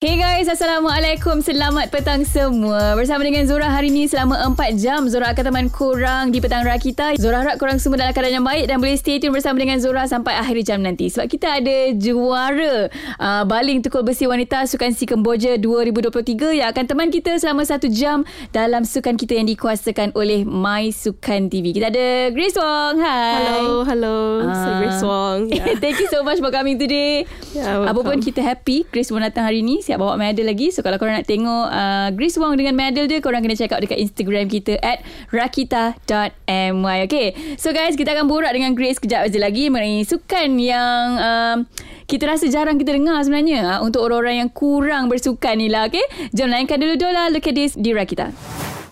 Hey guys, Assalamualaikum. Selamat petang semua. Bersama dengan Zora hari ini selama 4 jam. Zora akan teman korang di petang Rakita. Zora harap korang semua dalam keadaan yang baik dan boleh stay tune bersama dengan Zora sampai akhir jam nanti. Sebab kita ada juara uh, baling tukul besi wanita Sukan Si Kemboja 2023 yang akan teman kita selama 1 jam dalam sukan kita yang dikuasakan oleh My Sukan TV. Kita ada Grace Wong. Hai. Hello, hello. Uh, Saya Ah. Grace Wong. Yeah. Thank you so much for coming today. Yeah, Apa pun welcome. kita happy Grace Wong datang hari ni Siap bawa medal lagi. So kalau korang nak tengok uh, Grace Wong dengan medal dia Korang kena check out dekat Instagram kita At rakita.my Okay. So guys kita akan borak dengan Grace Kejap aja lagi Mengenai sukan yang um, Kita rasa jarang kita dengar sebenarnya uh, Untuk orang-orang yang kurang bersukan ni lah. Okay. Jom lainkan dulu Dola Look at this di Rakita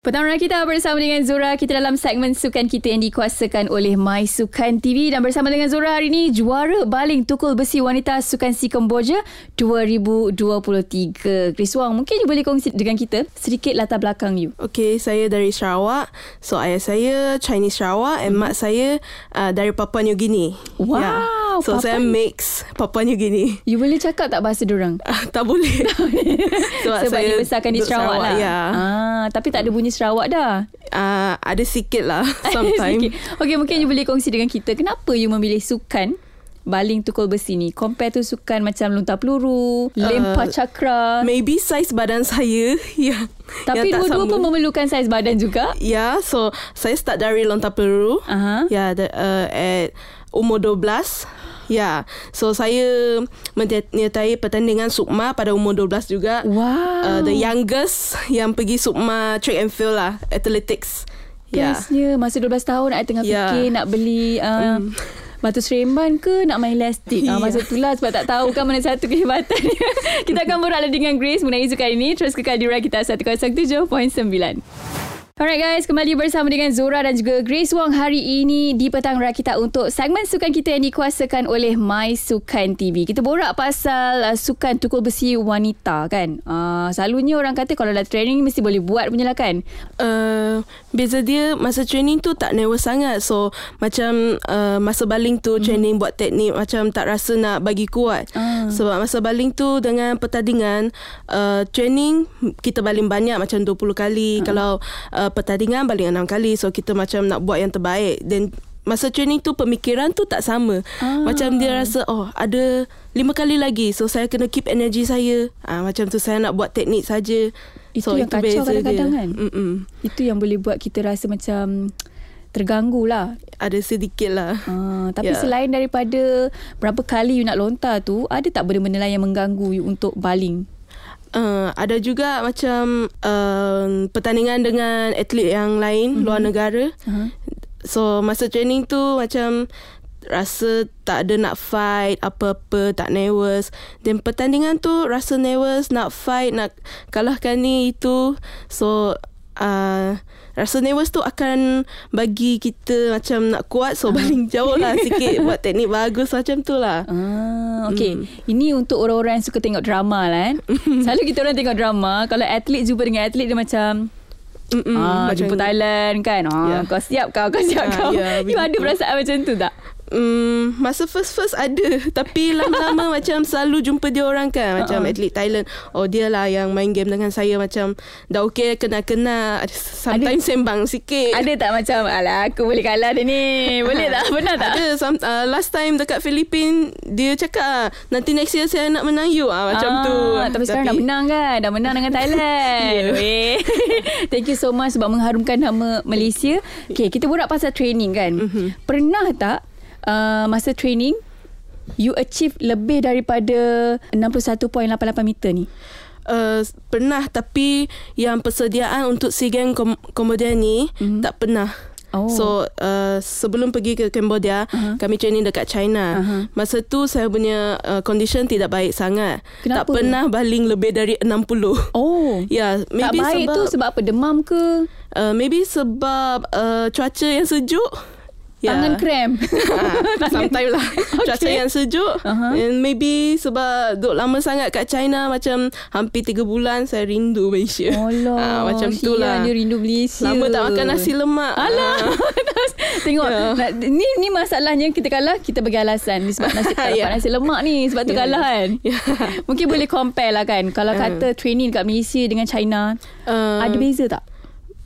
Pertama kita bersama dengan Zora Kita dalam segmen sukan kita yang dikuasakan oleh My Sukan TV Dan bersama dengan Zora hari ini Juara baling tukul besi wanita Sukan Si Kemboja 2023 Chris Wong mungkin you boleh kongsi dengan kita Sedikit latar belakang you Okay, saya dari Sarawak. So, ayah saya Chinese Sarawak and mak saya uh, dari Papua New Guinea. Wow, So, Papua saya mix Papua New Guinea. You boleh cakap tak bahasa dorang? Uh, tak boleh. Sebab, Sebab dibesarkan di duduk Sarawak, lah Ya. ah, Tapi tak ada bunyi Sarawak dah Uh, ada sikit lah sometimes. Okay mungkin you boleh kongsi dengan kita Kenapa you memilih sukan Baling tukul besi ni Compare tu sukan macam Lontar peluru Lempar cakra Maybe size badan saya. Ya. Tapi yang dua-dua pun memerlukan saiz badan juga Ya, so saya start dari lontar peluru. Aha. Ya, the, uh, at umur 12. Ya, so saya menyertai pertandingan Sukma pada umur 12 juga. Wow Uh, the youngest yang pergi Sukma track and field lah, athletics. Ya. Bestnya Masa 12 tahun I tengah Ya. fikir Nak beli uh, Batu seremban ke Nak main elastik uh, Ya. Masa tu lah Sebab tak tahu kan Mana satu kehebatan Kita akan lagi dengan Grace Mengenai sukan ini Terus kekal di Rakita 107.9 Alright guys, kembali bersama dengan Zora dan juga Grace Wong hari ini di Petang Rakita untuk segmen sukan kita yang dikuasakan oleh My Sukan TV. Kita borak pasal uh, sukan tukul besi wanita kan. Uh, selalunya orang kata kalau dah training mesti boleh buat punya lah kan. Uh, beza dia masa training tu tak nervous sangat. So macam uh, masa baling tu training buat teknik macam tak rasa nak bagi kuat. Ah. Sebab masa baling tu dengan pertandingan uh, training kita baling banyak macam 20 kali. Kalau uh, pertandingan baling 6 kali. So kita macam nak buat yang terbaik. Dan masa training tu pemikiran tu tak sama. Ah. Macam dia rasa oh ada lima kali lagi. So saya kena keep energy saya. Ah macam tu saya nak buat teknik saja. Itu so yang kacau beza kadang-kadang dia. kan? Mm-mm. Itu yang boleh buat kita rasa macam terganggu lah. Ada sedikit lah. Uh, tapi Ya. selain daripada berapa kali you nak lontar tu, ada tak benda-benda lain yang mengganggu you untuk baling? Uh, ada juga macam uh, pertandingan dengan atlet yang lain mm-hmm. luar negara. Uh-huh. So masa training tu macam rasa tak ada nak fight apa-apa tak nervous dan pertandingan tu rasa nervous nak fight nak kalahkan ni itu so uh, rasa nervous tu akan bagi kita macam nak kuat so baling jauh lah sikit buat teknik bagus macam tu lah Ah, okay. Hmm. Ini untuk orang-orang yang suka tengok drama lah kan. Selalu kita orang tengok drama, kalau atlet jumpa dengan atlet dia macam Mm-mm, ah, jumpa Thailand kan. Ah, Ya. kau siap kau, kau siap Ah, kau. ya, you ada perasaan macam tu tak? Hmm, masa first-first ada Tapi lama-lama macam selalu jumpa dia orang kan Macam Uh-uh. atlet Thailand Oh dia lah yang main game dengan saya Macam dah okay kenal-kenal Sometimes sembang sikit Ada tak macam alah aku boleh kalah dia ni. Boleh tak? Pernah tak? Ada some, uh, Last time dekat Filipin Dia cakap ah, Nanti next year saya nak menang you ah, Macam ah, tu Tapi sekarang dah menang kan Dah menang dengan Thailand Ya. Weh. Thank you so much Sebab mengharumkan nama Malaysia Okay kita borak pasal training kan Mhm. Pernah tak uh, Masa training You achieve lebih daripada 61.88 meter ni uh, Pernah tapi Yang persediaan untuk SEA Games Kom- Cambodia ni Mhm. Tak pernah Oh. So uh, sebelum pergi ke Cambodia Uh-huh. Kami training dekat China Uh-huh. Masa tu saya punya uh, condition tidak baik sangat Kenapa? Tak pernah baling lebih dari 60 Oh Ya, yeah, Tak maybe baik sebab tu sebab apa Demam ke uh, maybe sebab uh, cuaca yang sejuk. Yeah. Tangan krem. Ah, Sometimes lah Cuaca yang sejuk Aha. And maybe Sebab Duduk lama sangat kat China Macam Hampir 3 bulan Saya rindu Malaysia Alah, Ah, Macam tu lah Dia rindu Malaysia. Lama tak makan nasi lemak Alah. Ah. Tengok. Ya. Nak, ni ni masalahnya kita kalah kita bagi alasan Ni sebab nasi tak dapat Ya. nasi lemak ni sebab tu Ya. kalah kan. Ya. Mungkin boleh compare lah kan. Kalau Ah. kata training kat Malaysia dengan China Ah, ada beza tak?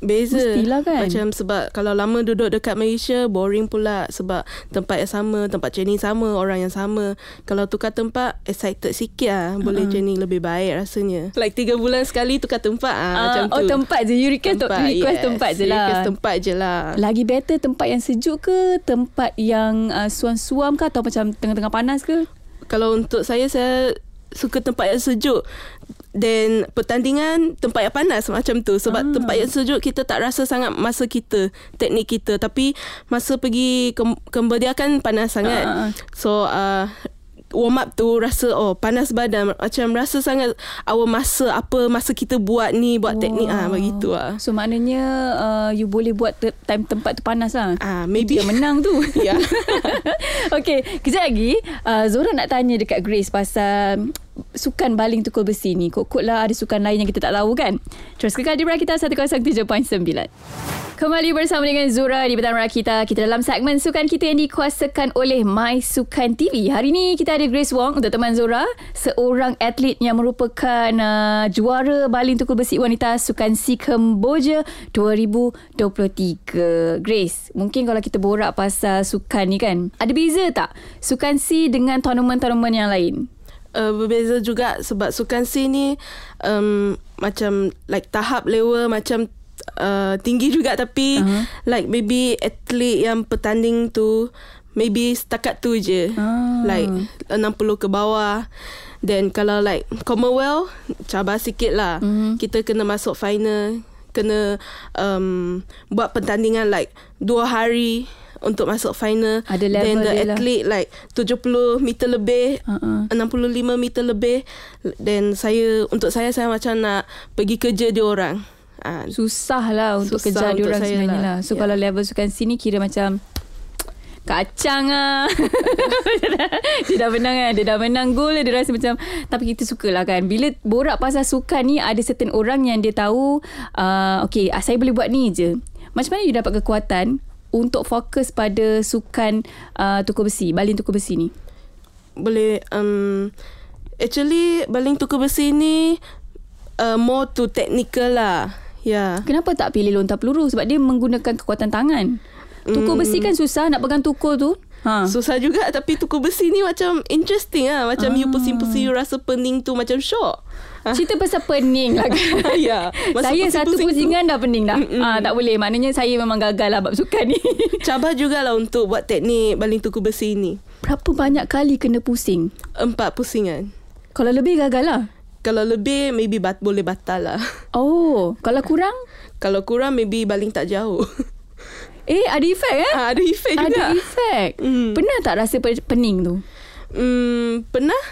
Beza. Mestilah kan? Macam sebab Kalau lama duduk dekat Malaysia Boring pula Sebab tempat yang sama Tempat training sama Orang yang sama. Kalau tukar tempat Excited sikit lah Boleh Uh-uh. training lebih baik rasanya. Like 3 bulan sekali Tukar tempat ah, Ah, Macam oh tu. tempat je. You request, tempat, request yes. tempat je lah. Request tempat je lah. Lagi better tempat yang sejuk ke? Tempat yang uh, suam-suam ke? Atau macam tengah-tengah panas ke? Kalau untuk saya Saya suka tempat yang sejuk Then pertandingan tempat yang panas macam tu. Sebab Ah. tempat yang sejuk kita tak rasa sangat masa kita teknik kita. Tapi masa pergi kem- Cambodia kan panas sangat. Ah, ah, ah. so uh, warm up tu rasa oh panas badan. Macam rasa sangat awal masa apa masa kita buat ni buat teknik ah begitu ah. So maknanya uh, You boleh buat te- Time tempat tu panas lah ah maybe. Dia menang tu. Ya. Okay Kejap lagi. Uh, Zora nak tanya dekat Grace Pasal Sukan baling tukul besi ni Kok-kok lah ada sukan lain yang kita tak tahu kan Terus kekal di Rakita 107.9 Kembali bersama dengan Zura di Petang Rakita. Kita dalam segmen sukan kita yang dikuasakan oleh My Sukan TV. Hari ini kita ada Grace Wong untuk teman Zura. Seorang atlet yang merupakan uh, juara baling tukul besi wanita Sukan Si Kemboja 2023. Grace, mungkin kalau kita borak pasal sukan ni kan, ada beza tak Sukan Si dengan tournament-tournament yang lain? Uh, berbeza juga sebab sukan C ni um, macam like tahap level macam uh, tinggi juga tapi Uh-huh. uh-huh. like maybe atlet yang pertanding tu maybe setakat tu je Ah. like 60 ke bawah then kalau like Commonwealth cabar sikit lah Mhm. kita kena masuk final kena um, buat pertandingan like dua hari untuk masuk final Ada level then the dia lah. athlete like 70 meter lebih Uh-uh. 65 meter lebih then saya untuk saya saya macam nak pergi kerja dia orang ah Susah lah untuk Susah kejar diorang saya sebenarnya lah. lah. So Ya. kalau level sukan sini kira macam kacang ah. dia dah menang kan. Dia dah menang gol dia rasa macam tapi kita sukalah kan. Bila borak pasal sukan ni ada certain orang yang dia tahu uh, okay ah, saya boleh buat ni je. Macam mana you dapat kekuatan untuk fokus pada sukan uh, tukul besi, baling tukul besi ni? boleh um, actually baling tukar besi ni uh, more to technical lah ya yeah. Kenapa tak pilih lontar peluru? Sebab dia menggunakan kekuatan tangan. Tukul besi kan susah nak pegang tukul tu. Ha. Susah juga tapi tukar besi ni macam interesting lah. Macam Ah. you pusing-pusing you rasa pening tu macam shock. Cerita pasal pening lah kan. ya. Masa saya satu pusing-pusing tu, pusingan dah pening dah. Ah, tak boleh. Maknanya saya memang gagal lah bab sukan ni. Cabar jugalah untuk buat teknik baling tukar besi ni. Berapa banyak kali kena pusing? Empat pusingan. Kalau lebih gagal lah. Kalau lebih maybe bat, boleh batal lah. Oh, kalau kurang? Kalau kurang maybe baling tak jauh. Eh, ada efek eh? ah, ada efek juga. Ada efek. Hmm. Pernah tak rasa pe- pening tu? Hmm, pernah?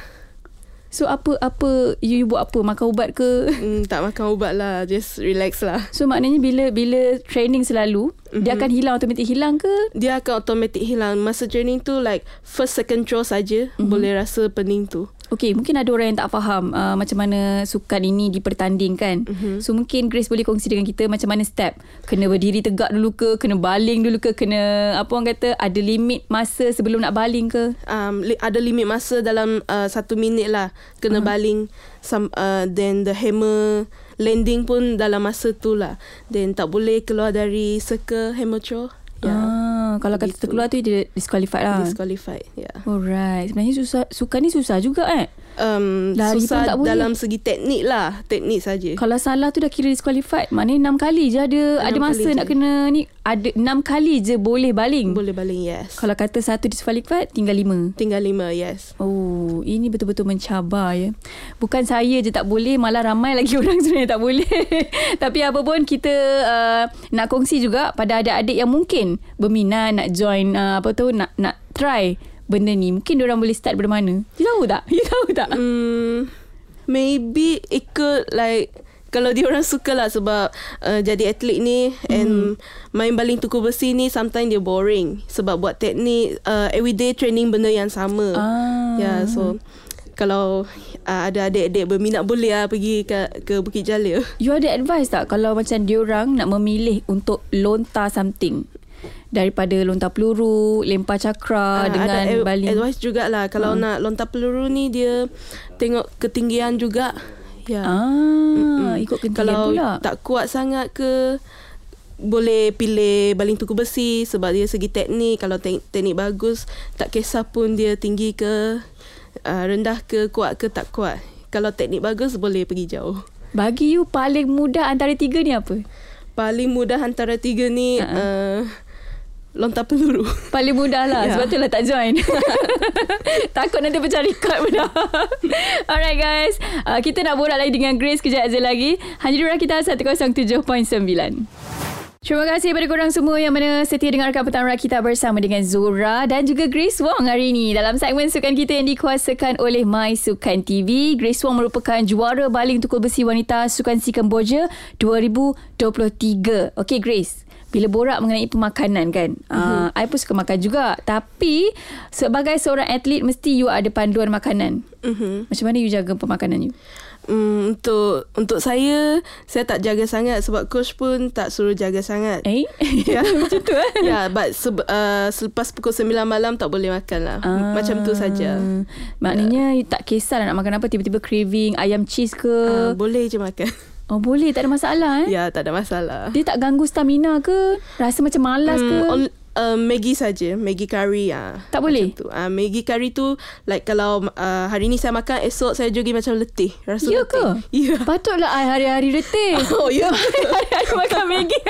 So apa apa you, you buat apa makan ubat ke? Hmm, tak makan ubat lah. Just relax lah. So maknanya bila bila training selalu mm-hmm. dia akan hilang automatik hilang ke? Dia akan automatic hilang. Masa training tu like first second throw saja mm-hmm. boleh rasa pening tu. Okey, mungkin ada orang yang tak faham uh, macam mana sukan ini dipertandingkan. Mm-hmm. So mungkin Grace boleh kongsi dengan kita macam mana step. Kena berdiri tegak dulu ke, kena baling dulu ke, kena apa orang kata ada limit masa sebelum nak baling ke? Um, li- ada limit masa dalam uh, satu minit lah kena uh-huh. baling. Some, uh, then the hammer landing pun dalam masa tu lah. Then tak boleh keluar dari circle hammer throw. Ya. Yeah. Ah, kalau kata terkeluar tu dia disqualified lah. Disqualified. Ya. Yeah. Alright. Sebenarnya susah sukan ni susah juga eh. Um, Lari susah tak boleh. dalam segi teknik lah. Teknik saja. Kalau salah tu dah kira disqualified. Maknanya enam kali je ada ada masa nak je. kena ni ada enam kali je boleh baling. Boleh baling, yes. Kalau kata satu disqualified tinggal lima. Tinggal lima, yes. Oh, ini betul-betul mencabar ya. Bukan saya je tak boleh, malah ramai lagi orang sebenarnya tak boleh. Tapi apa pun kita uh, nak kongsi juga pada adik-adik yang mungkin berminat nak join uh, apa tu nak nak try benda ni. Mungkin orang boleh start dari mana? You tahu tak? You tahu tak? Hmm, maybe ikut like kalau dia orang suka lah sebab uh, jadi atlet ni and main baling tuku besi ni sometimes dia boring sebab buat teknik uh, everyday training benda yang sama. Ah. Ya, yeah, so kalau uh, ada adik-adik berminat boleh lah pergi ke, ke Bukit Jalil. You ada advice tak kalau macam diorang nak memilih untuk lontar something? Daripada lontar peluru, lempar cakra Ah, dengan ada ad- baling. advice jugalah kalau nak lontar peluru ni dia tengok ketinggian juga. Ya. Ah, ikut ketinggian Kalau pula. tak kuat sangat ke boleh pilih baling tuku besi sebab dia segi teknik kalau te- teknik bagus tak kisah pun dia tinggi ke uh, rendah ke kuat ke tak kuat kalau teknik bagus boleh pergi jauh Bagi you paling mudah antara tiga ni apa? paling mudah antara tiga ni uh-uh. uh, lontar peluru. Paling mudah lah Ya. Sebab tu lah tak join. Takut nanti pecah record pun dah Alright guys. Uh, Kita nak borak lagi dengan Grace Kejap aja lagi. Hanya di Rakita 107.9 Terima kasih kepada korang semua yang mana setia dengarkan Petang Rakita bersama dengan Zora dan juga Grace Wong hari ini. Dalam segmen sukan kita yang dikuasakan oleh My Sukan TV, Grace Wong merupakan juara baling tukul besi wanita Sukan Si Kemboja 2023. Okay Grace, bila borak mengenai pemakanan kan, mm-hmm. uh, I pun suka makan juga. Tapi sebagai seorang atlet mesti you ada panduan makanan. mm-hmm. Macam mana you jaga pemakanan you? Hmm, untuk untuk saya saya tak jaga sangat sebab coach pun tak suruh jaga sangat. Eh? Ya. Macam tu eh? Ya, yeah, but se- uh, selepas pukul 9 malam tak boleh makan lah. Ah. Macam tu saja. Maknanya you tak kisah nak makan apa Tiba-tiba craving Ayam cheese ke Uh, boleh je makan. Oh boleh Tak ada masalah eh ya, tak ada masalah. Dia tak ganggu stamina ke Rasa macam malas ke on, uh, Maggi saja, Maggi curry ah. Tak boleh? Macam tu. Ah, Maggi curry tu like kalau uh, hari ni saya makan esok saya jogi macam letih. Rasa Ya letih. ke? Ya. Patutlah I hari-hari letih Oh, ya. Hari-hari makan Maggi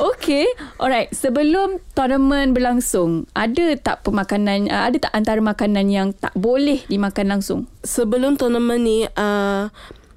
Okay Alright Sebelum tournament berlangsung Ada tak pemakanan uh, Ada tak antara makanan yang Tak boleh dimakan langsung Sebelum tournament ni uh,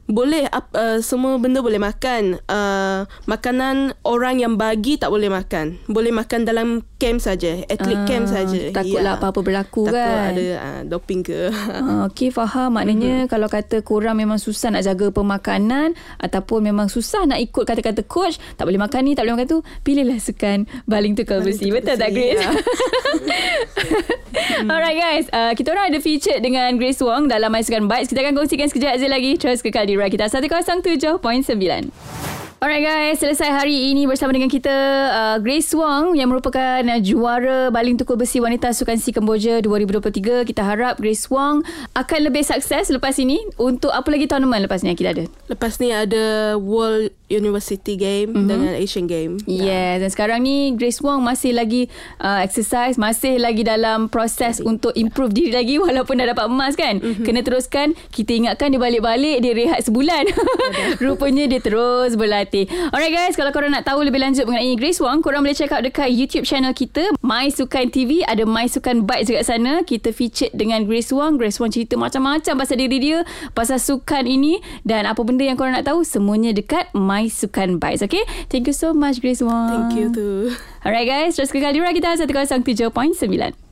boleh uh, semua benda boleh makan. Uh, makanan orang yang bagi tak boleh makan. Boleh makan dalam camp saja, atlet Ah, camp saja. takutlah apa-apa berlaku Takut kan. ada uh, doping ke. Ah, okay faham Maknanya mm-hmm. kalau kata korang memang susah nak jaga pemakanan Ataupun memang susah nak ikut kata-kata coach Tak boleh makan ni, tak boleh makan tu Pilihlah sukan baling tukar Baling besi tukar Betul tak besi, Grace? ya. Alright guys uh, Kita orang ada featured dengan Grace Wong Dalam My Sukan Bites Kita akan kongsikan sekejap aja lagi Terus kekal di Rakita 107.9 Alright guys, selesai hari ini bersama dengan kita uh, Grace Wong yang merupakan uh, juara baling tukul besi wanita Sukan Si Kemboja 2023. Kita harap Grace Wong akan lebih sukses lepas ini untuk apa lagi tournament lepas ni yang kita ada. Lepas ni ada World University Game mm-hmm. dengan Asian Game. Yes, dan sekarang ni Grace Wong masih lagi uh, exercise, masih lagi dalam proses untuk improve diri lagi walaupun dah dapat emas kan. Mm-hmm. Kena teruskan, kita ingatkan dia balik-balik, dia rehat sebulan. Rupanya dia terus berlatih. Alright guys, kalau korang nak tahu lebih lanjut mengenai Grace Wong, korang boleh check out dekat YouTube channel kita, My Sukan TV, ada My Sukan Bites dekat sana. Kita featured dengan Grace Wong. Grace Wong cerita macam-macam pasal diri dia, pasal sukan ini dan apa benda yang korang nak tahu, semuanya dekat My Sukan Bites. Okay? Thank you so much Grace Wong. Thank you tu. Alright guys, terus kekal di Rakita 107.9.